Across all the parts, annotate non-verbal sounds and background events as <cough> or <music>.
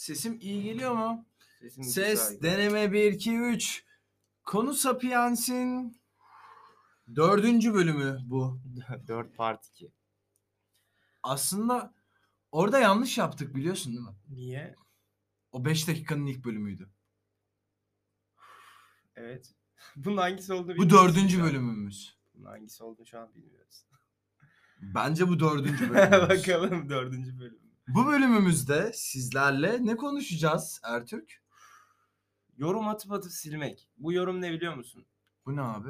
Sesim iyi geliyor mu? Sesin Ses güzel. deneme 1 2 3. Konu Sapiens'in dördüncü bölümü bu. <laughs> 4 part 2. Aslında orada yanlış yaptık biliyorsun değil mi? Niye? O 5 dakikanın ilk bölümüydü. Evet. <laughs> Bunun hangisi olduğunu Bu bilmiyoruz dördüncü şu an. bölümümüz. Bunun hangisi olduğunu şu an bilmiyoruz. Bence bu dördüncü <laughs> bölümümüz. Bakalım dördüncü bölüm. Bu bölümümüzde sizlerle ne konuşacağız Ertürk? Yorum atıp atıp silmek. Bu yorum ne biliyor musun? Bu ne abi?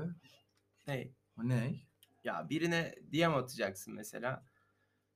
Ne? O ne? Ya birine DM atacaksın mesela.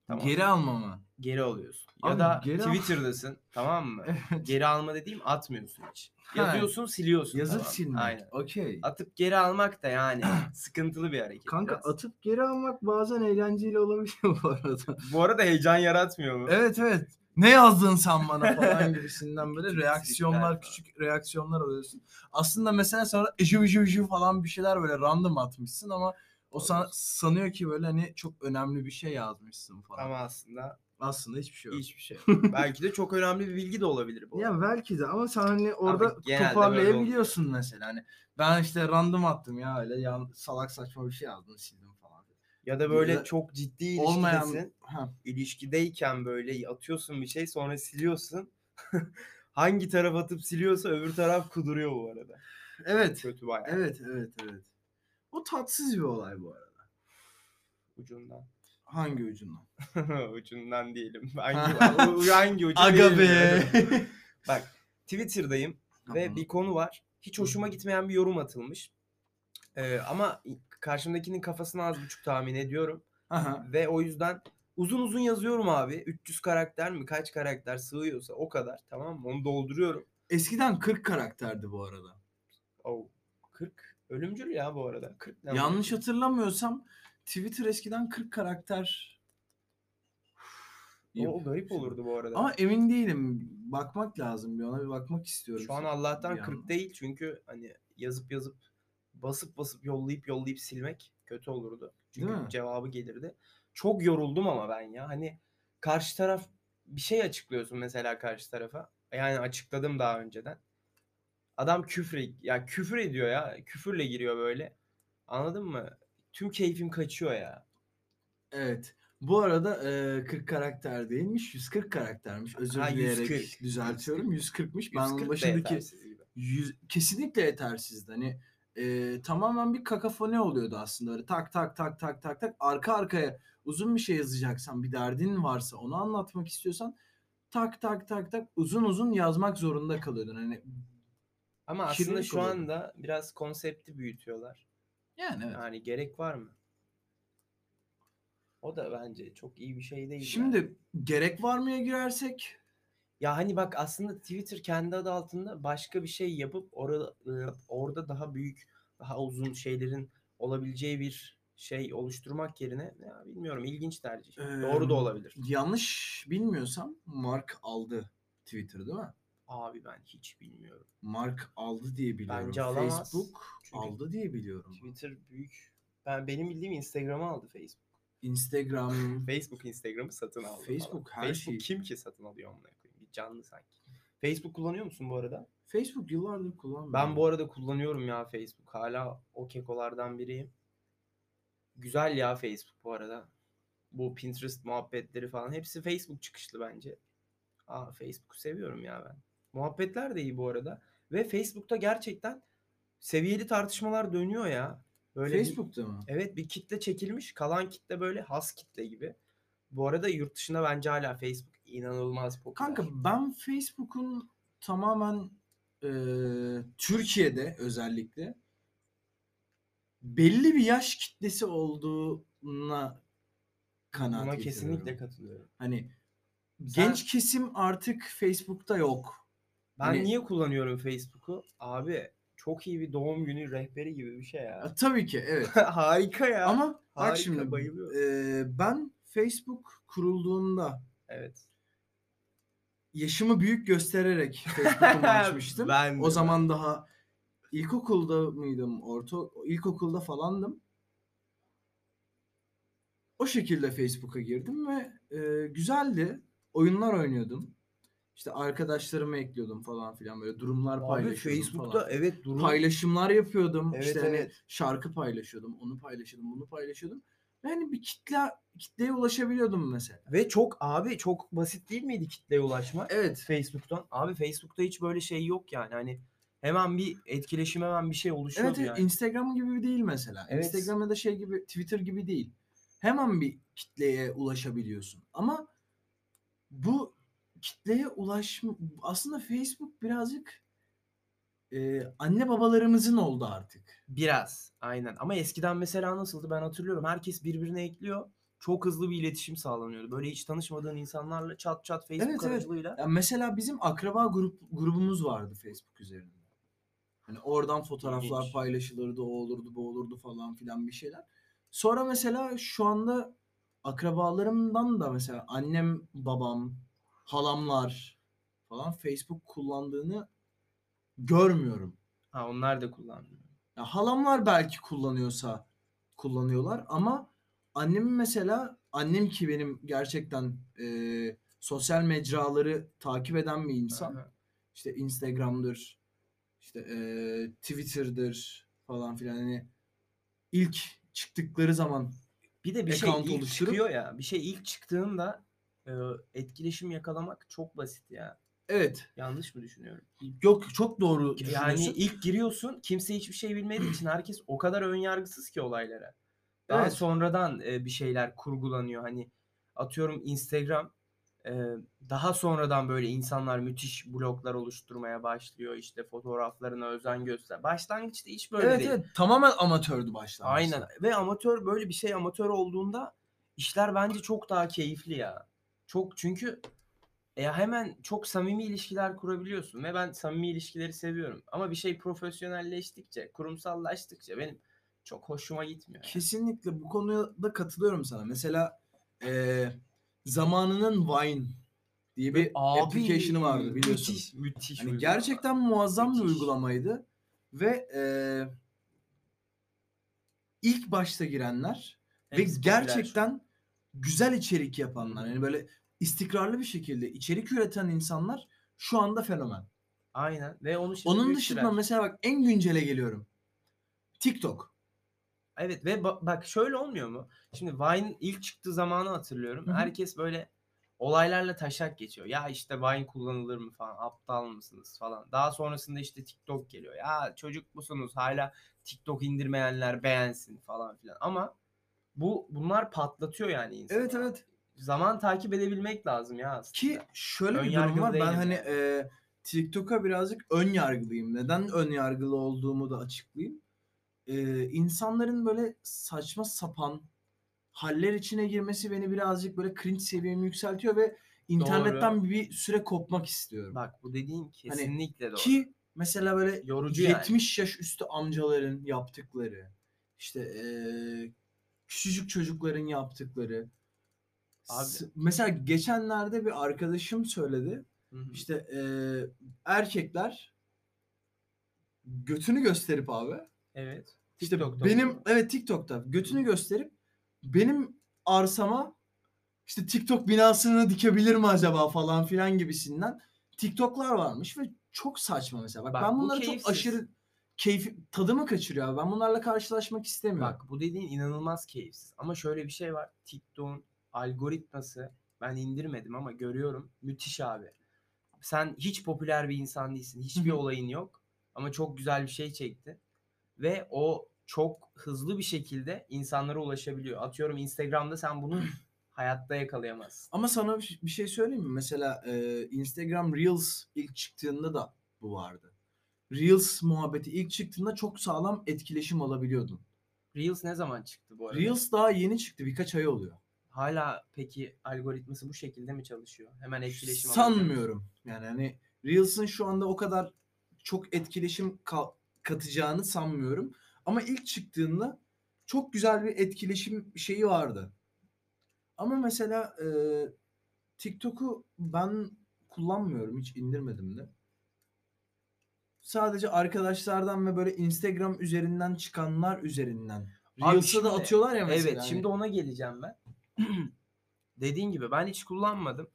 Tamam. Geri alma mı? Geri alıyorsun. Ya Abi da geri al- Twitter'dasın <laughs> tamam mı? Geri alma dediğim atmıyorsun hiç. Ha. Yazıyorsun siliyorsun. Yazıp tamam. silmek. Aynen. Okey. Atıp geri almak da yani <clears throat> sıkıntılı bir hareket. Kanka biraz. atıp geri almak bazen eğlenceli olabiliyor <laughs> bu arada. Bu arada heyecan yaratmıyor mu? Evet evet. Ne yazdın sen bana falan gibisinden böyle <laughs> Küçük reaksiyonlar, küçük reaksiyonlar alıyorsun. Aslında mesela sonra ışı ışı ışı falan bir şeyler böyle random atmışsın ama o san- sanıyor ki böyle hani çok önemli bir şey yazmışsın falan. Ama aslında Aslında hiçbir şey yok. hiçbir şey. <laughs> Belki de çok önemli bir bilgi de olabilir bu. Ya belki de ama sen hani orada genelde toparlayabiliyorsun mesela hani ben işte random attım ya öyle yan, salak saçma bir şey yazdım sildim falan. Ya da böyle Ya- çok ciddi Olmayan ilişkidesin. ha, İlişkideyken böyle atıyorsun bir şey sonra siliyorsun. <laughs> Hangi taraf atıp siliyorsa öbür taraf kuduruyor bu arada. evet. Kötü bayağı. Evet evet evet. O tatsız bir olay bu arada. Ucundan. Hangi ucundan? <laughs> ucundan diyelim. <laughs> Hangi, hangi ucu Aga be. <laughs> Bak Twitter'dayım ve Tamam. bir konu var. Hiç hoşuma gitmeyen bir yorum atılmış. Ee, ama karşımdakinin kafasını az buçuk tahmin ediyorum. Aha. Ve o yüzden uzun uzun yazıyorum abi. 300 karakter mi kaç karakter sığıyorsa o kadar tamam mı? Onu dolduruyorum. Eskiden 40 karakterdi bu arada. Oh, 40 ölümcül ya bu arada. 40 ne Yanlış var? hatırlamıyorsam Twitter eskiden 40 karakter o, o garip olurdu bu arada. Ama emin değilim. Bakmak lazım. Bir ona bir bakmak istiyorum. Şu an Allah'tan Bir 40 an. değil çünkü hani yazıp yazıp basıp basıp yollayıp yollayıp silmek kötü olurdu. Çünkü cevabı gelirdi. Çok yoruldum ama ben ya. Hani karşı taraf bir şey açıklıyorsun mesela karşı tarafa. Yani açıkladım daha önceden. Adam küfür ya küfür ediyor ya. Küfürle giriyor böyle. Anladın mı? Tüm keyfim kaçıyor ya. Evet. Bu arada e, 40 karakter değilmiş. 140 karaktermiş. Özür Ha, dileyerek 140. düzeltiyorum. 140'mış. Ben onun 140 da başındaki yüz, kesinlikle yetersizdi. Hani e, tamamen bir kakafoni oluyordu aslında. Öyle tak tak tak tak tak tak arka arkaya uzun bir şey yazacaksan bir derdin varsa onu anlatmak istiyorsan tak tak tak tak uzun uzun yazmak zorunda kalıyordun. Hani Ama aslında şu oluyordu. anda biraz konsepti büyütüyorlar. yani evet. Yani gerek var mı? O da bence çok iyi bir şey değil. yani. Şimdi gerek var mıya girersek ya hani bak aslında Twitter kendi adı altında başka bir şey yapıp orada orada daha büyük, daha uzun şeylerin olabileceği bir şey oluşturmak yerine ya bilmiyorum ilginç tercih. Doğru da olabilir. yanlış bilmiyorsam Mark aldı Twitter değil mi? Abi ben hiç bilmiyorum. Mark aldı diye biliyorum. Bence alamaz. Facebook Çünkü aldı diye biliyorum. Twitter büyük. Ben benim bildiğim Instagram'ı aldı Facebook. Instagram <laughs> Facebook Instagram'ı satın aldı. falan. Facebook her Facebook şeyi- kim ki satın alıyor amına koyayım? Bir canlı sanki. Facebook kullanıyor musun bu arada? Facebook yıllardır kullanmıyorum. Ben bu arada kullanıyorum ya Facebook. Hala o kekolardan biriyim. Güzel ya Facebook bu arada. Bu Pinterest muhabbetleri falan hepsi Facebook çıkışlı bence. Aa Facebook'u seviyorum ya ben. Muhabbetler de iyi bu arada. Ve Facebook'ta gerçekten seviyeli tartışmalar dönüyor ya. Böyle bir- Facebook'ta mı? evet bir kitle çekilmiş. Kalan kitle böyle has kitle gibi. Bu arada yurt dışında bence hala Facebook inanılmaz popüler. Kanka ben Facebook'un tamamen eee, Türkiye'de özellikle belli bir yaş kitlesi olduğuna kanaat Buna getiriyorum. kesinlikle katılıyorum. Hani Sen- genç kesim artık Facebook'ta yok. Ben Hani- niye kullanıyorum Facebook'u? Abi çok iyi bir doğum günü rehberi gibi bir şey ya. Ya, tabii ki evet. <laughs> Harika ya. Ama bak Harika, şimdi bayılıyorum. eee, ben Facebook kurulduğunda Evet. yaşımı büyük göstererek Facebook'umu <laughs> açmıştım. Ben de, o zaman daha ilkokulda mıydım? Orta ilkokulda falandım. O şekilde Facebook'a girdim ve e, güzeldi. Oyunlar oynuyordum. İşte arkadaşlarımı ekliyordum falan filan böyle durumlar Abi paylaşıyordum Facebook'ta falan. evet durum Paylaşımlar yapıyordum. Evet, işte hani evet. şarkı paylaşıyordum, onu paylaşıyordum, bunu paylaşıyordum. Ve hani bir kitle kitleye ulaşabiliyordum mesela. ve çok abi çok basit değil miydi kitleye ulaşmak? Evet. Facebook'tan. Abi Facebook'ta hiç böyle şey yok yani. Hani hemen bir etkileşim hemen bir şey oluşuyordu Evet, evet yani. Instagram gibi değil mesela. Evet. Instagram ya da şey gibi Twitter gibi değil. Hemen bir kitleye ulaşabiliyorsun. Ama bu kitleye ulaşma aslında Facebook birazcık e, anne babalarımızın oldu artık. Biraz aynen. Ama eskiden mesela nasıldı ben hatırlıyorum. Herkes birbirine ekliyor. Çok hızlı bir iletişim sağlanıyordu. Böyle hiç tanışmadığın insanlarla çat çat Facebook Evet, evet. aracılığıyla. Ya mesela bizim akraba grup grubumuz vardı Facebook üzerinde. Hani oradan fotoğraflar İlginç. paylaşılırdı, o olurdu, bu olurdu falan filan bir şeyler. Sonra mesela şu anda akrabalarımdan da mesela annem, babam, halamlar falan Facebook kullandığını görmüyorum. Ha onlar da kullanmıyor. Ya halamlar belki kullanıyorsa kullanıyorlar ama annemin mesela annem ki benim gerçekten e, sosyal mecraları takip eden bir insan. Aha. İşte Instagram'dır, işte e, Twitter'dır falan filan hani ilk çıktıkları zaman Bir de bir şey ilk oluşturup- çıkıyor ya. Bir şey ilk çıktığında e, etkileşim yakalamak çok basit ya. evet Yanlış mı düşünüyorum? yok çok doğru Yani ilk giriyorsun kimse hiçbir şey bilmediği için herkes o kadar önyargısız ki olaylara. Daha Evet. sonradan e, bir şeyler kurgulanıyor. Hani atıyorum Instagram e, daha sonradan böyle insanlar müthiş bloglar oluşturmaya başlıyor. İşte fotoğraflarına özen göster. Başlangıçta hiç böyle evet değil. evet tamamen amatördü başlangıçta. Aynen. Ve amatör böyle bir şey amatör olduğunda işler bence çok daha keyifli ya. Çok çünkü ya hemen çok samimi ilişkiler kurabiliyorsun ve ben samimi ilişkileri seviyorum. Ama bir şey profesyonelleştikçe, kurumsallaştıkça benim çok hoşuma gitmiyor. Kesinlikle bu konuya da katılıyorum sana. Mesela e, zamanının Vine diye bir Abi, application'ı vardı biliyorsun. Müthiş, müthiş. Hani uygulama. gerçekten muazzam bir Müthiş. uygulamaydı ve e, ilk başta girenler ve Hepsi an. gerçekten güzel içerik yapanlar yani böyle istikrarlı bir şekilde içerik üreten insanlar şu anda fenomen. Aynen. Ve onu şimdi Onun büyüttüler. dışında mesela bak en güncele geliyorum. TikTok. Evet ve ba- bak şöyle olmuyor mu? Şimdi Vine ilk çıktığı zamanı hatırlıyorum. Hı hı. Herkes böyle olaylarla taşak geçiyor. Ya işte Vine kullanılır mı falan, aptal mısınız falan. Daha sonrasında işte TikTok geliyor. Ya çocuk musunuz? Hala TikTok indirmeyenler beğensin falan filan. Ama bu bunlar patlatıyor yani insanı. Evet evet. Zaman takip edebilmek lazım ya aslında. Ki şöyle Ön bir durum var. Ben hani yani. e, TikTok'a birazcık ön yargılıyım. Neden ön yargılı olduğumu da açıklayayım. E, insanların böyle saçma sapan haller içine girmesi beni birazcık böyle cringe seviyemi yükseltiyor ve internetten bir süre kopmak istiyorum. Bak bu dediğin kesinlikle doğru. Hani Ki mesela böyle Yorucu yani. 70 yaş üstü amcaların yaptıkları, işte e, küçücük çocukların yaptıkları. Abi. S- Mesela geçenlerde bir arkadaşım söyledi. Hı hı. İşte e, erkekler götünü gösterip abi. evet. İşte TikTok'ta benim oluyor. evet TikTok'ta götünü gösterip benim arsama işte TikTok binasını dikebilir mi acaba falan filan gibisinden TikTok'lar varmış ve çok saçma mesela. Bak, Bak, ben bu bunları çok keyifsiz. aşırı keyfi tadımı kaçırıyor abi. Ben bunlarla karşılaşmak istemiyorum. Bak bu dediğin inanılmaz keyifsiz. Ama şöyle bir şey var. TikTok'un algoritması ben indirmedim ama görüyorum. Müthiş abi. Sen hiç popüler bir insan değilsin. Hiçbir olayın yok. Ama çok güzel bir şey çekti. Ve o çok hızlı bir şekilde insanlara ulaşabiliyor. Atıyorum Instagram'da sen bunu <clears throat> hayatta yakalayamazsın. Ama sana bir bir şey söyleyeyim mi? Mesela e, Instagram Reels ilk çıktığında da bu vardı. Reels muhabbeti ilk çıktığında çok sağlam etkileşim alabiliyordun. Reels ne zaman çıktı bu arada? Reels daha yeni çıktı. Birkaç ay oluyor. Hala peki algoritması bu şekilde mi çalışıyor? Hemen etkileşim? Sanmıyorum. Yani hani Reels'ın şu anda o kadar çok etkileşim ka- katacağını sanmıyorum. Ama ilk çıktığında çok güzel bir etkileşim şeyi vardı. Ama mesela e, TikTok'u ben kullanmıyorum. Hiç indirmedim de. Sadece arkadaşlardan ve böyle Instagram üzerinden çıkanlar üzerinden. Abi Reels'a da şimdi- atıyorlar ya mesela. Evet hani. şimdi ona geleceğim ben. <clears throat> Dediğin gibi ben hiç kullanmadım.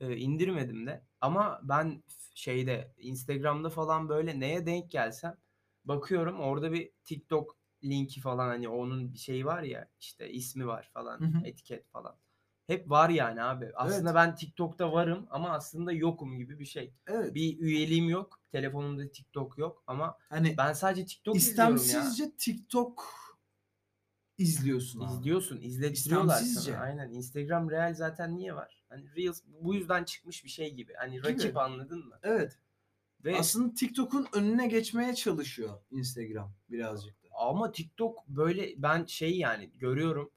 Eee, indirmedim de ama ben f şeyde Instagram'da falan böyle neye denk gelsem bakıyorum orada bir TikTok linki falan hani onun bir şeyi var ya işte ismi var falan Hı hı. etiket falan. Hep var yani abi. Aslında Evet. ben TikTok'ta varım ama aslında yokum gibi bir şey. Evet. Bir üyeliğim yok. Telefonumda TikTok yok ama Hani ben sadece TikTok izliyorum ya. istemsizce TikTok izliyorsun abi. İzliyorsun, izletiyorlar İstemsizce. sana. Aynen. Instagram Reel zaten niye var? Hani Reels bu yüzden çıkmış bir şey gibi. Hani rakip Gibi. anladın mı? Evet. Ve Aslında TikTok'un önüne geçmeye çalışıyor Instagram birazcık da. ama TikTok böyle ben şey yani görüyorum.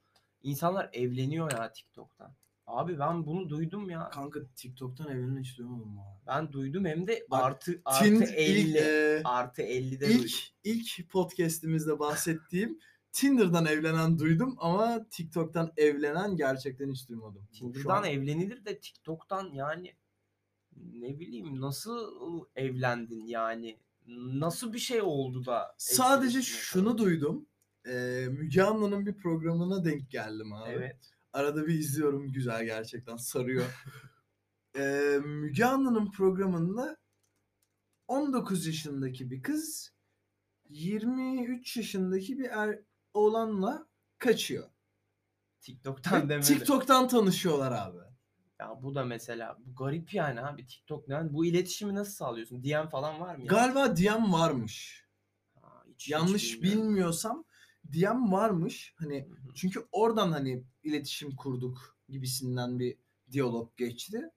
İnsanlar evleniyor ya TikTok'tan. Abi ben bunu duydum ya. Kanka TikTok'tan evlenen hiç duymadım arada. Ben duydum hem de Bak, artı artı Tind 50 ilk, e, artı 50'de ilk, duydum. ilk podcast'imizde bahsettiğim <laughs> Tinder'dan evlenen duydum ama TikTok'tan evlenen gerçekten hiç duymadım. Tinder'dan an- evlenilir de TikTok'tan yani ne bileyim nasıl evlendin yani? Nasıl bir şey oldu da Sadece şunu duydum. Ee, Müge Anlı'nın bir programına denk geldim abi. Evet. Arada bir izliyorum güzel gerçekten sarıyor. <laughs> Ee, Müge Anlı'nın programında 19 yaşındaki bir kız 23 yaşındaki bir er, oğlanla kaçıyor. TikTok'tan Ve demedi. TikTok'tan tanışıyorlar abi. Ya bu da mesela bu garip yani abi TikTok ne? Bu iletişimi nasıl sağlıyorsun? DM falan var mı? Galiba DM varmış. Ha, hiç- hiç Yanlış bilmiyorum. bilmiyorsam DM varmış. Hani çünkü oradan hani iletişim kurduk gibisinden bir diyalog geçti.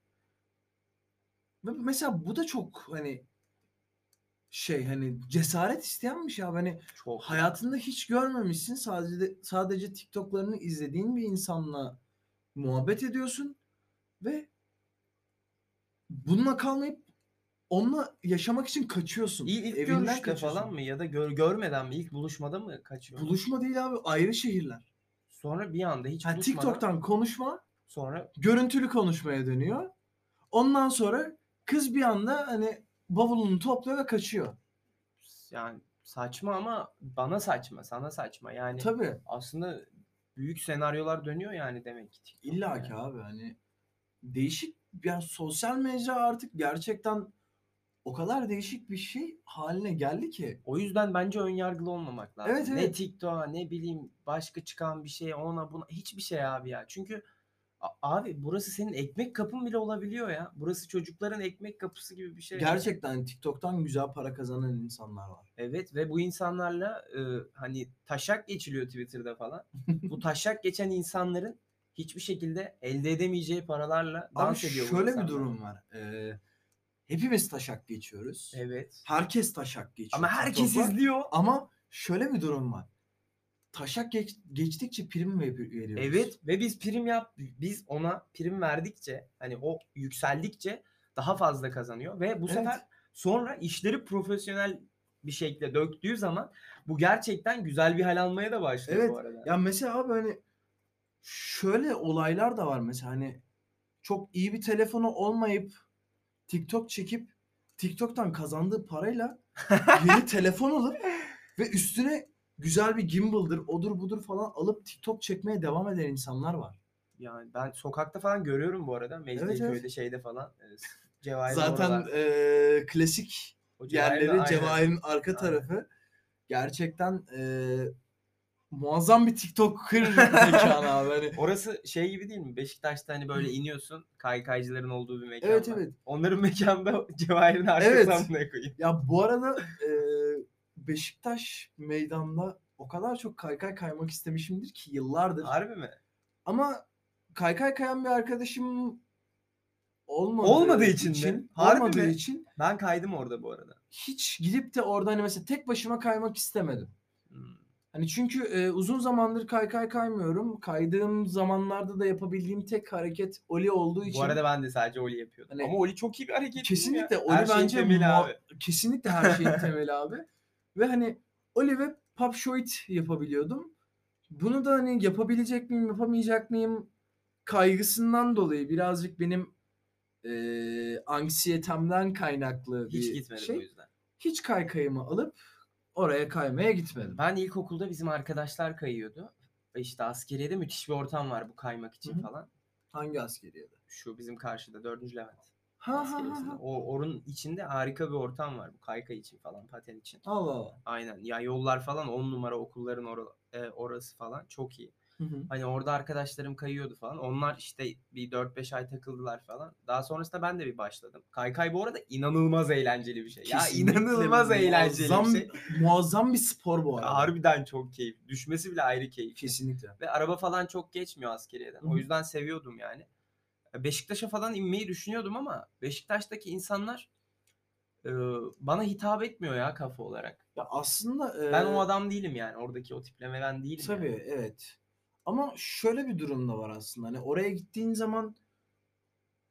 Ve mesela bu da çok hani şey hani cesaret isteyenmiş ya hani Çok. hayatında hiç görmemişsin sadece sadece TikTok'larını izlediğin bir insanla muhabbet ediyorsun ve bununla kalmayıp onunla yaşamak için kaçıyorsun. İlk, ilk Evinden görüşte kaçıyorsun. falan mı ya da gör, görmeden mi ilk buluşmada mı kaçıyor? Buluşma değil abi ayrı şehirler. Sonra bir anda hiç buluşmadan TikTok'tan konuşma sonra görüntülü konuşmaya dönüyor. Ondan sonra kız bir anda hani bavulunu topluyor ve kaçıyor. yani saçma ama bana saçma, sana saçma. Yani Tabii. aslında büyük senaryolar dönüyor yani demek ki. TikTok'ta İlla ki yani. abi hani değişik yani sosyal mecra artık gerçekten o kadar değişik bir şey haline geldi ki. O yüzden bence ön yargılı olmamak lazım. Evet, Ne evet. TikTok'a ne bileyim başka çıkan bir şey ona buna hiçbir şey abi ya. Çünkü abi burası senin ekmek kapın bile olabiliyor ya. Burası çocukların ekmek kapısı gibi bir şey. Gerçekten TikTok'tan güzel para kazanan insanlar var. Evet ve bu insanlarla e, hani taşak geçiliyor Twitter'da falan. <laughs> bu taşak geçen insanların hiçbir şekilde elde edemeyeceği paralarla Abi dans ediyor şöyle bir durum var. Ee, hepimiz taşak geçiyoruz. Evet. Herkes taşak geçiyor. Ama herkes TikTok'la. izliyor. Ama şöyle bir durum var. Taşak geç- geçtikçe prim ver- veriyoruz. Evet ve biz prim yap biz ona prim verdikçe hani o yükseldikçe daha fazla kazanıyor ve bu Evet. sefer sonra işleri profesyonel bir şekilde döktüğü zaman bu gerçekten güzel bir hal almaya da başlıyor Evet. bu arada. Ya mesela abi hani şöyle olaylar da var mesela hani çok iyi bir telefonu olmayıp TikTok çekip TikTok'tan kazandığı parayla <laughs> yeni telefon alıp ve üstüne güzel bir gimbal'dır, odur budur falan alıp TikTok çekmeye devam eden insanlar var. Yani ben sokakta falan görüyorum bu arada. Mecidiyeköy'de evet. şeyde falan. e, Cevahir'in Zaten eee, klasik o Cevahir'de yerleri aynen. Cevahir'in arka Aynen. tarafı gerçekten eee, muazzam bir TikToker <laughs> mekanı abi. Hani, Orası şey gibi değil mi? Beşiktaş'ta hani böyle iniyorsun. Kaykaycıların olduğu bir mekan Evet, var. evet. Onların <laughs> mekanda Cevahir'in arkası Evet. koyayım. Ya bu arada eee, Beşiktaş meydanda o kadar çok kaykay kaymak istemişimdir ki yıllardır. Harbi mi? Ama kaykay kayan bir arkadaşım olmadığı, Olmadığı için mi? Harbi olmadığı mi? için Ben kaydım orada bu arada. hiç gidip de orada hani mesela tek başıma kaymak istemedim. Hani çünkü e, uzun zamandır kaykay kaymıyorum. Kaydığım zamanlarda da yapabildiğim tek hareket oli olduğu için Bu arada ben de sadece Oli yapıyordum. Hani- Ama Oli çok iyi bir hareket kesinlikle ya? oli Her şeyin bence temeli muha- abi. kesinlikle her şeyin <laughs> temeli abi. Ve hani oli ve pop shoit yapabiliyordum. Bunu da hani yapabilecek miyim, yapamayacak mıyım kaygısından dolayı birazcık benim e, anksiyetemden kaynaklı bir Hiç gitmedim şey. o yüzden. Hiç kaykayımı alıp oraya kaymaya gitmedim. Ben ilkokulda bizim arkadaşlar kayıyordu. Ve işte askeriyede müthiş bir ortam var bu kaymak için Hı hı. falan. Hangi askeriyede? Şu bizim karşıda 4. Levent. Ha ha ha. askeriyesinde. ha. O orun içinde harika bir ortam var bu kaykay için falan, paten için. Allah Allah. Aynen. Ya yollar falan 10 numara okulların ora- e, orası falan çok iyi. Hı hı. Hani orada arkadaşlarım kayıyordu falan. Onlar işte bir 4-5 ay takıldılar falan. Daha sonrasında ben de bir başladım. Kaykay bu arada inanılmaz eğlenceli bir şey. Ya Kesinlikle inanılmaz eğlenceli muazzam, bir şey. Muazzam bir spor bu arada. Harbiden çok keyif. Düşmesi bile ayrı keyif. Kesinlikle. Ve araba falan çok geçmiyor askeriyeden. Hı. O yüzden seviyordum yani. Beşiktaş'a falan inmeyi düşünüyordum ama Beşiktaş'taki insanlar e, bana hitap etmiyor ya kafa olarak. Ya aslında Ben e, o adam değilim yani. Oradaki o tipleme ben değilim. Tabii yani. evet. Ama şöyle bir durum da var aslında. Hani oraya gittiğin zaman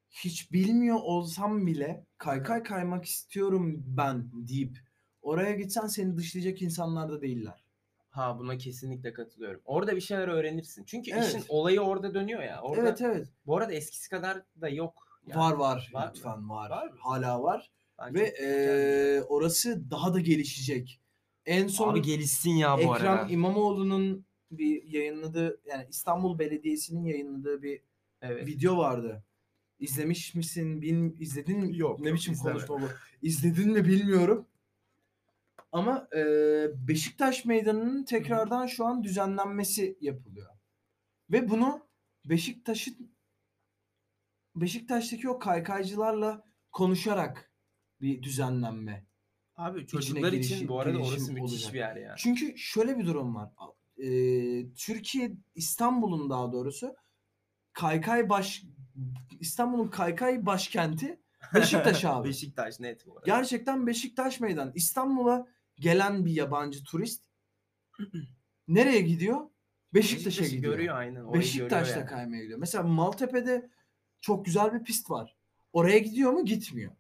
hiç bilmiyor olsam bile kaykay kaymak istiyorum ben deyip oraya gitsen seni dışlayacak insanlar da değiller. Ha buna kesinlikle katılıyorum. Orada bir şeyler öğrenirsin. Çünkü Evet. işin olayı orada dönüyor ya. Orada, Evet evet. Bu arada eskisi kadar da yok. yani. var var, var mı? lütfen var. Var mı? Hala var. Ben Ve eee, orası daha da gelişecek. En son Abi gelişsin ya bu Ekrem arada. İmamoğlu'nun bir yayınladığı yani İstanbul Belediyesi'nin yayınladığı bir Evet. video vardı. İzlemiş misin? Bil, izledin mi? Yok, Ne yok, biçim izlemedim. konuşma bu? İzledin mi bilmiyorum. Ama e, Beşiktaş Meydanı'nın tekrardan şu an düzenlenmesi yapılıyor. Ve bunu Beşiktaş'ın Beşiktaş'taki o kaykaycılarla konuşarak bir düzenlenme. Abi çocuklar için bu arada orası müthiş olacak. bir yer yani. Çünkü şöyle bir durum var. Ee, Türkiye İstanbul'un daha doğrusu kaykay baş İstanbul'un kaykay başkenti <laughs> Beşiktaş abi. Beşiktaş net bu arada. Gerçekten Beşiktaş meydan. İstanbul'a gelen bir yabancı turist <clears throat> nereye gidiyor? Beşiktaş'a Beşiktaş'ı gidiyor. görüyor aynen. orayı Beşiktaş'ta görüyor yani. kaymaya gidiyor. Mesela Maltepe'de çok güzel bir pist var. Oraya gidiyor mu? Gitmiyor.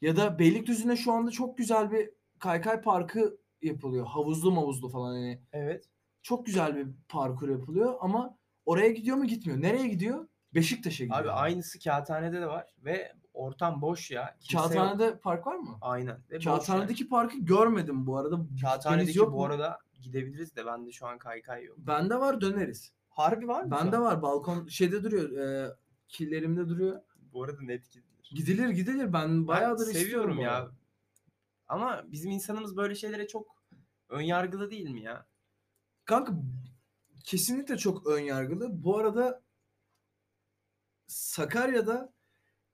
Ya da Beylikdüzü'nde şu anda çok güzel bir kaykay parkı yapılıyor. Havuzlu mavuzlu falan hani. Evet. Çok güzel bir parkur yapılıyor ama oraya gidiyor mu? Gitmiyor. Nereye gidiyor? Beşiktaş'a gidiyor. Abi aynısı Kağıthane'de de var ve ortam boş ya. Kimse yok. Kağıthane'de park var mı? Aynen. Ve Kağıthane'deki parkı görmedim bu arada. yani. Kağıthane'deki yok bu mu? arada gidebiliriz de bende şu an kaykay yok. Bende var döneriz. Harbi var mı? Bende var balkon şeyde duruyor. E, killerimde duruyor. Bu arada net gidilir. Gidilir gidilir. Ben bayağıdır ben istiyorum seviyorum ya. Ama bizim insanımız böyle şeylere çok ön yargılı değil mi ya? Kanka kesinlikle çok ön yargılı. Bu arada Sakarya'da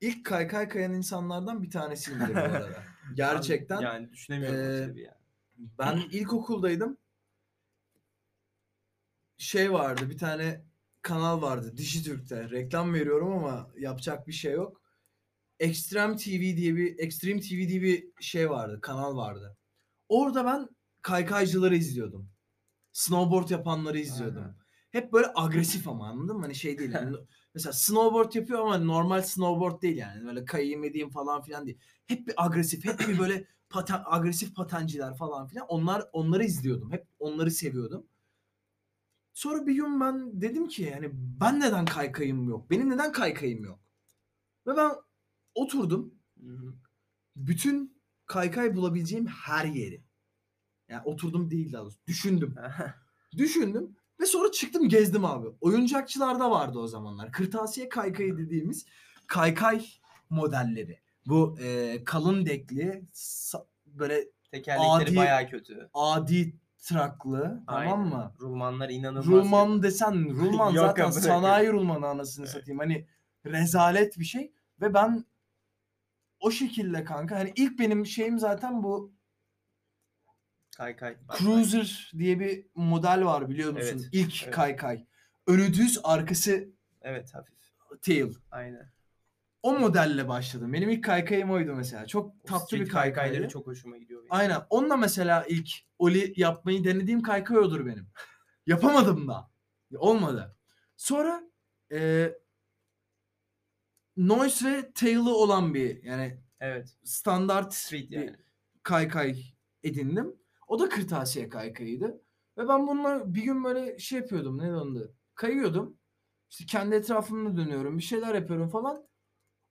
ilk kaykay kayan insanlardan bir tanesiyimdir bu <laughs> arada. Gerçekten. Yani düşünemiyorum Ee, öyle bir ya. Ben <laughs> ilkokuldaydım. Şey vardı bir tane kanal vardı Dijitürk'te. Reklam veriyorum ama yapacak bir şey yok. Extreme TV diye bir Extreme TV diye bir şey vardı, kanal vardı. Orada ben kaykaycıları izliyordum. Snowboard yapanları izliyordum. Aha. Hep böyle agresif ama anladın mı? Hani şey değil. Yani <laughs> mesela snowboard yapıyor ama normal snowboard değil yani. Böyle kayayım edeyim falan filan değil. Hep bir agresif, hep bir böyle <clears throat> paten, agresif patenciler falan filan. Onlar onları izliyordum. Hep onları seviyordum. Sonra bir gün ben dedim ki yani ben neden kaykayım yok? Benim neden kaykayım yok? Ve ben oturdum. Bütün kaykay bulabileceğim her yeri. Yani oturdum değil daha doğrusu. Düşündüm. <laughs> Düşündüm ve sonra çıktım gezdim abi. Oyuncakçılarda vardı o zamanlar. Kırtasiye kaykayı dediğimiz kaykay modelleri. Bu e, kalın dekli sa- böyle Tekerlekleri Adi- bayağı kötü. adi traklı Aynen. tamam mı? Rulmanlar inanılmaz. Rulman desen rulman <laughs> Yok zaten amına sanayi rulmanı anasını satayım. Hani rezalet bir şey ve ben o şekilde kanka hani ilk benim şeyim zaten bu Kaykay. Cruiser diye bir model var biliyor musun? Evet, İlk evet. kaykay. Önü düz, arkası Evet hafif. tail. Aynen. O modelle başladım. Benim ilk kaykayım oydu mesela. Çok O tatlı bir kaykaydı. çok hoşuma gidiyor. benim. Aynen. Onunla mesela ilk oli yapmayı denediğim kaykay odur benim. <laughs> Yapamadım da. Olmadı. Sonra e, noise ve tail'ı olan bir yani Evet. standart Street yani. kaykay edindim. O da kırtasiye kaykayıydı. Ve ben bununla bir gün böyle şey yapıyordum. Ne onda? Kayıyordum. İşte kendi etrafımda dönüyorum. Bir şeyler yapıyorum falan.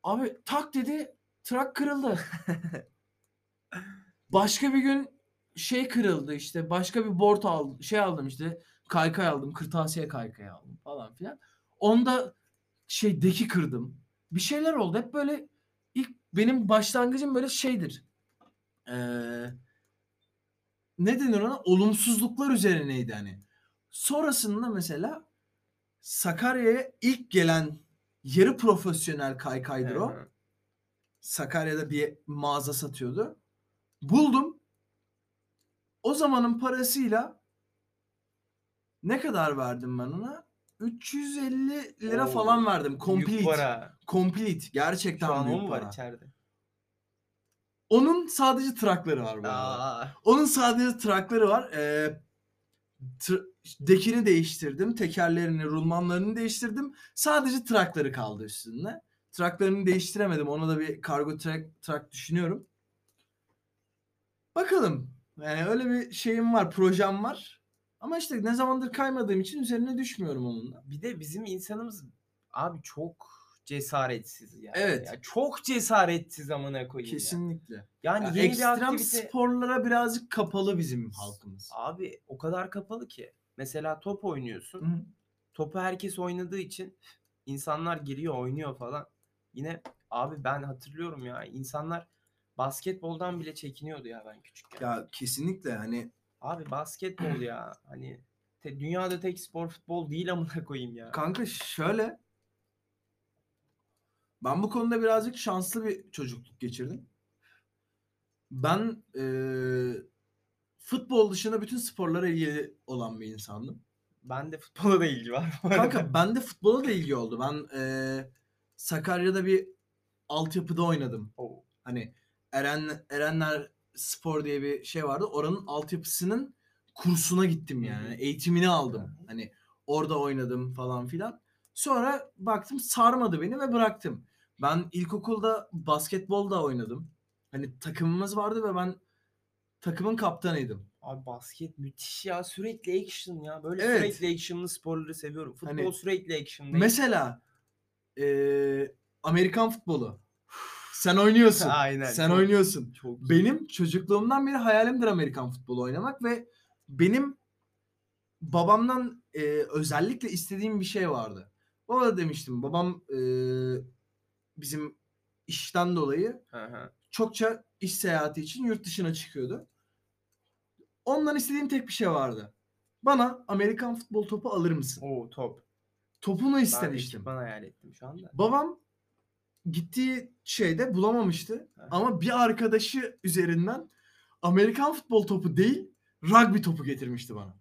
Abi tak dedi. Trak kırıldı. <laughs> Başka bir gün şey kırıldı işte. Başka bir board aldım. Şey aldım işte. Kaykay aldım. Kırtasiye kaykay aldım falan filan. Onda şey deki kırdım. bir şeyler oldu. Hep böyle ilk benim başlangıcım böyle şeydir. Ee, ne denir ona? Olumsuzluklar üzerineydi hani. Sonrasında mesela Sakarya'ya ilk gelen yarı profesyonel kaykaydır o. Sakarya'da bir mağaza satıyordu. Buldum. O zamanın parasıyla ne kadar verdim ben ona? 350 lira Oo, falan verdim. Büyük Complete. para. Complete. Gerçekten Şu an o büyük mu var para. içeride? Onun sadece trakları var bu arada. Aa, Onun sadece trakları var. Ee, tr- dekini değiştirdim. Tekerlerini, rulmanlarını değiştirdim. Sadece trakları kaldı üstünde. Traklarını değiştiremedim. Ona da bir kargo trak, trak düşünüyorum. Bakalım. Yani öyle bir şeyim var, projem var. Ama işte ne zamandır kaymadığım için üzerine düşmüyorum onunla. bir de bizim insanımız abi çok cesaretsiz ya. Evet. Ya çok cesaretsiz amına koyayım ya. Kesinlikle. Yani Ya yeni bir ekstrem aktivite sporlara birazcık kapalı bizim halkımız. abi o kadar kapalı ki. Mesela top oynuyorsun. Hı. Topu herkes oynadığı için insanlar giriyor, oynuyor falan. Yine abi ben hatırlıyorum ya insanlar basketboldan bile çekiniyordu ya ben küçükken. Ya kesinlikle hani Abi basketbol ya hani te- dünyada tek spor futbol değil amına koyayım ya. Kanka şöyle. Ben bu konuda birazcık şanslı bir çocukluk geçirdim. Ben eee, futbol dışında bütün sporlara ilgili olan bir insandım. Ben de futbola da ilgi var. Kanka bende futbola da ilgi oldu. Ben eee, Sakarya'da bir altyapıda oynadım. Oo. Hani Eren Erenler Spor diye bir şey vardı. Oranın altyapısının kursuna gittim yani. Hı hı. Eğitimini aldım. Hı hı. Hani orada oynadım falan filan. Sonra baktım sarmadı beni ve bıraktım. Ben ilkokulda basketbol da oynadım. Hani takımımız vardı ve ben takımın kaptanıydım. Abi basket müthiş ya sürekli action ya. Böyle Evet. sürekli actionlı sporları seviyorum. Futbol Hani sürekli action değil. Mesela eee, Amerikan futbolu. Sen oynuyorsun. <laughs> Aynen. Sen çok- oynuyorsun. Çok Benim çocukluğumdan beri hayalimdir Amerikan futbolu oynamak ve benim babamdan e, özellikle istediğim bir şey vardı. Baba da demiştim. Babam e, bizim işten dolayı hı. çokça iş seyahati için yurt dışına çıkıyordu. Ondan istediğim tek bir şey vardı. Bana Amerikan futbol topu alır mısın? Oo top. Topunu Ben istemiştim. ekipman hayal ettim şu anda. Babam gittiği şeyde bulamamıştı. Aha. Ama bir arkadaşı üzerinden Amerikan futbol topu değil, rugby topu getirmişti bana.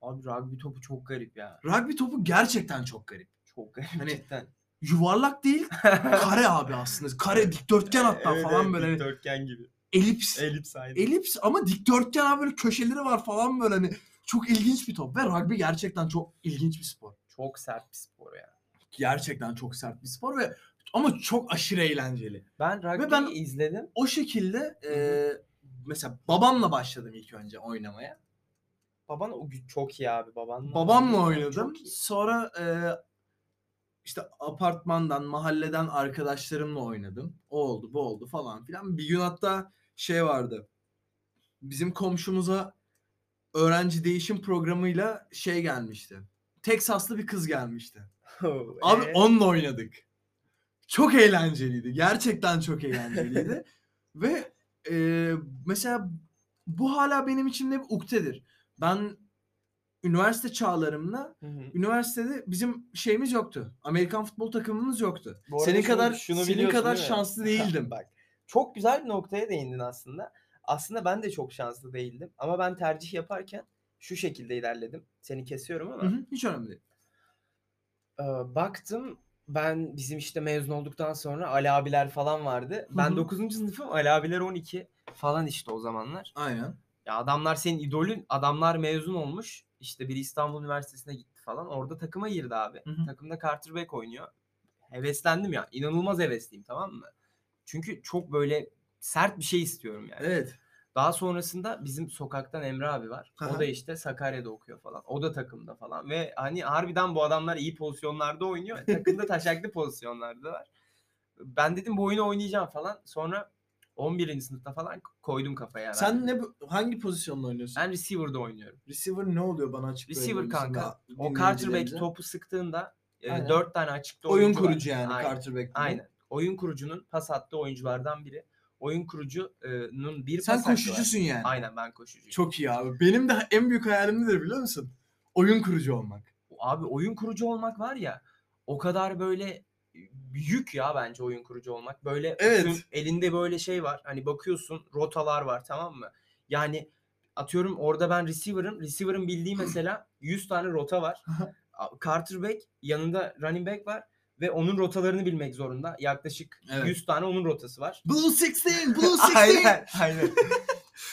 Abi rugby topu çok garip ya. Rugby topu gerçekten çok garip. Çok garip Hani cidden. Yuvarlak değil, <laughs> kare abi aslında. Kare dikdörtgen hatta Evet, falan evet, böyle. Dikdörtgen gibi. Elips. Elips aynı. Elips ama dikdörtgen abi böyle köşeleri var falan böyle hani. Çok ilginç bir top ve rugby gerçekten çok ilginç bir spor. Çok sert bir spor ya. Gerçekten çok sert bir spor ve ama çok aşırı eğlenceli. Ben rugby'yi ben- izledim. o şekilde e, mesela babamla başladım ilk önce oynamaya. Baban o çok iyi abi babanla. Babamla oynadım. Sonra e, işte apartmandan, mahalleden arkadaşlarımla oynadım. O oldu, bu oldu falan filan. Bir gün hatta şey vardı. Bizim komşumuza öğrenci değişim programıyla şey gelmişti. Teksaslı bir kız gelmişti. <laughs> Abi Ee? onunla oynadık. Çok eğlenceliydi. Gerçekten çok eğlenceliydi. <laughs> Ve e, mesela bu hala benim içimde bir uktedir. Ben üniversite çağlarımda Hı hı. üniversitede bizim şeyimiz yoktu. Amerikan futbol takımımız yoktu. Senin şunu- kadar şunu senin kadar değil şanslı <laughs> değildim. Bak çok güzel bir noktaya değindin aslında. Aslında ben de çok şanslı değildim. Ama ben tercih yaparken şu şekilde ilerledim. Seni kesiyorum ama. Hı hı, hiç önemli değil. Ee, baktım ben bizim işte mezun olduktan sonra Ali abiler falan vardı. Ben Hı hı. 9. sınıfım Ali abiler 12 falan işte o zamanlar. Aynen. Ya adamlar senin idolün. Adamlar mezun olmuş. İşte biri İstanbul Üniversitesi'ne gitti falan. Orada takıma girdi abi. Hı hı. Takımda Carter Beck oynuyor. Heveslendim ya. İnanılmaz hevesliyim tamam mı? Çünkü çok böyle sert bir şey istiyorum yani. Evet. Daha sonrasında bizim sokaktan Emre abi var. O Aha. da işte Sakarya'da okuyor falan. O da takımda falan. Ve hani harbiden bu adamlar iyi pozisyonlarda oynuyor. Takımda taşaklı <laughs> pozisyonlarda var. Ben dedim bu oyunu oynayacağım falan. Sonra 11. sınıfta falan koydum kafaya. Sen ben. ne hangi pozisyonda oynuyorsun? Ben receiver'da oynuyorum. Receiver ne oluyor bana açıklayabilir Receiver misin? kanka. Daha O Carter Beck dinleyicilerimize. topu sıktığında e, Aynen. 4 tane açıkta Oyun oyuncu var. kurucu yani Aynen. quarterback. gibi. Aynen. Oyun kurucunun pas attığı oyunculardan biri. Oyun kurucunun bir Sen pas hakkı var. koşucusun yani. Aynen ben koşucuyum. Çok iyi abi. Benim de en büyük hayalim nedir biliyor musun? Oyun kurucu olmak. Abi oyun kurucu olmak var ya o kadar böyle yük ya bence oyun kurucu olmak. Böyle Evet. bütün elinde böyle şey var. Hani bakıyorsun rotalar var tamam mı? Yani atıyorum orada ben receiver'ım. Receiver'ın bildiği <clears throat> mesela 100 tane rota var. A- Quarterback yanında running back var ve onun rotalarını bilmek zorunda. Yaklaşık Evet. 100 tane onun rotası var. Blue 16, <laughs> Blue 16. aynen, aynen.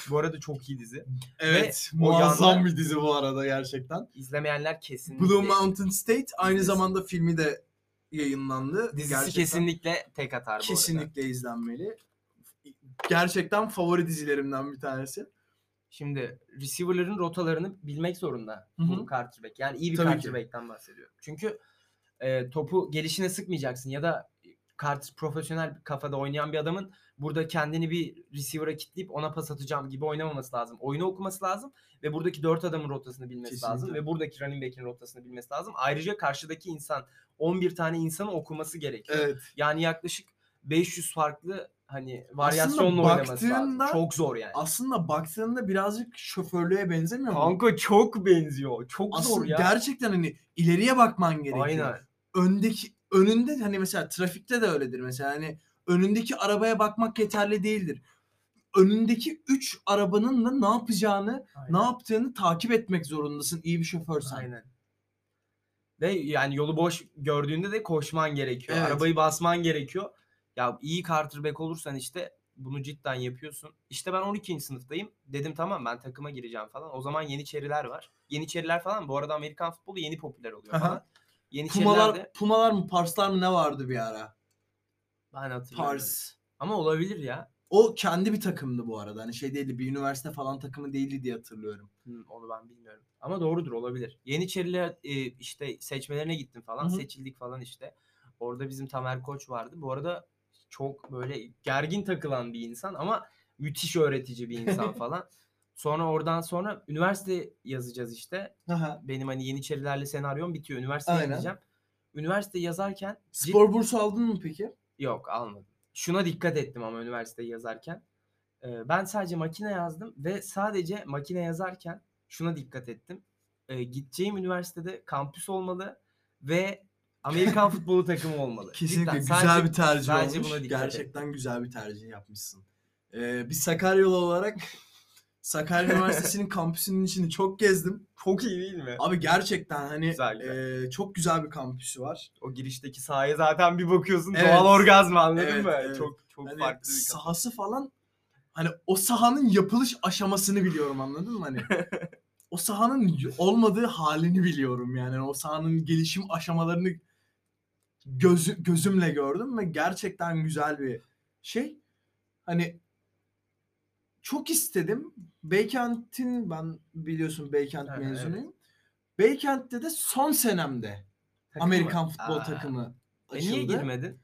bu arada çok iyi dizi. Evet, Ve muazzam yanda- bir dizi bu arada gerçekten. İzlemeyenler kesinlikle Blue Mountain State aynı Dizisi. zamanda filmi de yayınlandı. dizisi Gerçekten- kesinlikle tek atar bu arada. kesinlikle izlenmeli. Gerçekten favori dizilerimden bir tanesi. Şimdi receiver'ların rotalarını bilmek zorunda Hı hı. bu quarterback. Yani iyi bir Tabii quarterback'ten bahsediyorum. Çünkü e, topu gelişine sıkmayacaksın ya da kart profesyonel bir kafada oynayan bir adamın burada kendini bir receiver'a kitleyip ona pas atacağım gibi oynamaması lazım. Oyunu okuması lazım ve buradaki dört adamın rotasını bilmesi Kesinlikle. lazım ve buradaki running back'in rotasını bilmesi lazım. Ayrıca karşıdaki insan 11 tane insanı okuması gerekiyor. Evet. Yani yaklaşık 500 farklı hani varyasyonla oynaması lazım. Çok zor yani. Aslında baktığında birazcık şoförlüğe benzemiyor mu? Kanka çok benziyor. Çok Aslında zor ya. gerçekten hani ileriye bakman gerekiyor. Aynen. Öndeki önünde hani mesela trafikte de öyledir mesela hani önündeki arabaya bakmak yeterli değildir. Önündeki 3 arabanın da ne yapacağını, Aynen. ne yaptığını takip etmek zorundasın iyi bir şoförsen. Aynen. Ve yani yolu boş gördüğünde de koşman gerekiyor. Evet. Arabayı basman gerekiyor. Ya iyi quarterback olursan işte bunu cidden yapıyorsun. İşte ben 12. sınıftayım. Dedim tamam ben takıma gireceğim falan. O zaman Yeniçeriler var. Yeniçeriler falan bu arada Amerikan futbolu yeni popüler oluyor Aha. Falan. Yeniçeriler Pumalar, Pumalar mı, Parslar mı ne vardı bir ara? ben hatırlıyorum. Pars. Ama olabilir ya. O kendi bir takımdı bu arada. Hani şey değildi, bir üniversite falan takımı değildi diye hatırlıyorum. Hı, onu ben bilmiyorum. Ama doğrudur olabilir. Yeniçeriler e, işte seçmelerine gittim falan. Hı hı. Seçildik falan işte. Orada bizim Tamer Koç vardı. Bu arada çok böyle gergin takılan bir insan ama müthiş öğretici bir insan <laughs> falan. Sonra oradan sonra üniversite yazacağız işte. Aha. Benim hani Yeniçerilerle senaryom bitiyor. Üniversiteye Aynen. gideceğim. Üniversite yazarken Spor bursu aldın mı peki? Yok almadım. Şuna dikkat ettim ama üniversiteyi yazarken. Ee, ben sadece makine yazdım ve sadece makine yazarken şuna dikkat ettim. Ee, gideceğim üniversitede kampüs olmalı ve Amerikan <laughs> futbolu takımı olmalı. Kesinlikle Cidden güzel sadece- bir tercih sadece olmuş. buna dikkat Gerçekten güzel bir tercih yapmışsın. Ee, bir Sakaryalı olarak Sakarya Üniversitesi'nin <laughs> kampüsünün içini çok gezdim. Çok iyi değil mi? Abi gerçekten hani Güzel, güzel. e, çok güzel bir kampüsü var. O girişteki sahaya zaten bir bakıyorsun Evet. doğal orgazm anladın Evet, mı? evet. Çok çok Hani farklı bir kafa. sahası falan hani o sahanın yapılış aşamasını biliyorum anladın mı hani? <laughs> o sahanın y- olmadığı halini biliyorum yani. O sahanın gelişim aşamalarını gözü, gözümle gördüm ve gerçekten güzel bir şey. Hani çok istedim. Beykent'in ben biliyorsun Beykent Ha, mezunuyum. Beykent'te de son senemde Takım Amerikan mı? futbol Aa. takımı E açıldı. niye girmedin?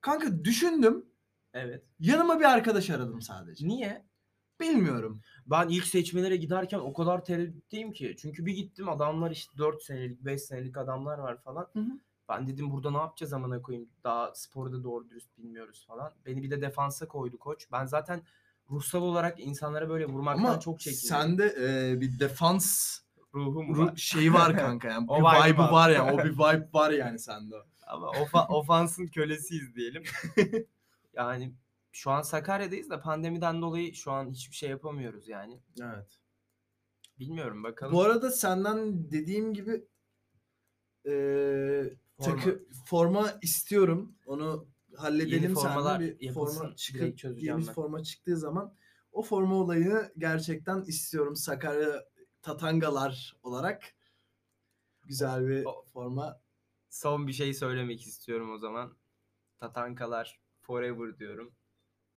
Kanka düşündüm. Evet. Yanıma bir arkadaş aradım sadece. Niye? Bilmiyorum. Ben ilk seçmelere giderken o kadar tereddütteyim ki. Çünkü bir gittim adamlar işte 4 senelik 5 senelik adamlar var falan. Hı hı. Ben dedim burada ne yapacağız amına koyayım. Daha sporu da doğru dürüst bilmiyoruz falan. Beni bir de defansa koydu koç. Ben zaten ruhsal olarak insanlara böyle vurmaktan Ama çok çekiniyorum. sende e, bir defans ruhum ru- var. şeyi var <laughs> kanka yani. O bir vibe vibe'ı var. var yani. O bir vibe var yani sende. Ama ofa- ofansın kölesiyiz diyelim. <laughs> yani şu an Sakarya'dayız da pandemiden dolayı şu an hiçbir şey yapamıyoruz yani. Evet. Bilmiyorum bakalım. Bu arada senden dediğim gibi e, Forma. takı forma istiyorum. Onu halledelim Yeni formalar seninle bir yapılsın, forma direkt çıkıp çözeceğim yeni ben. forma çıktığı zaman o forma olayını gerçekten istiyorum. Sakarya Tatangalar olarak güzel bir O- forma. Son bir şey söylemek istiyorum o zaman. Tatankalar forever diyorum.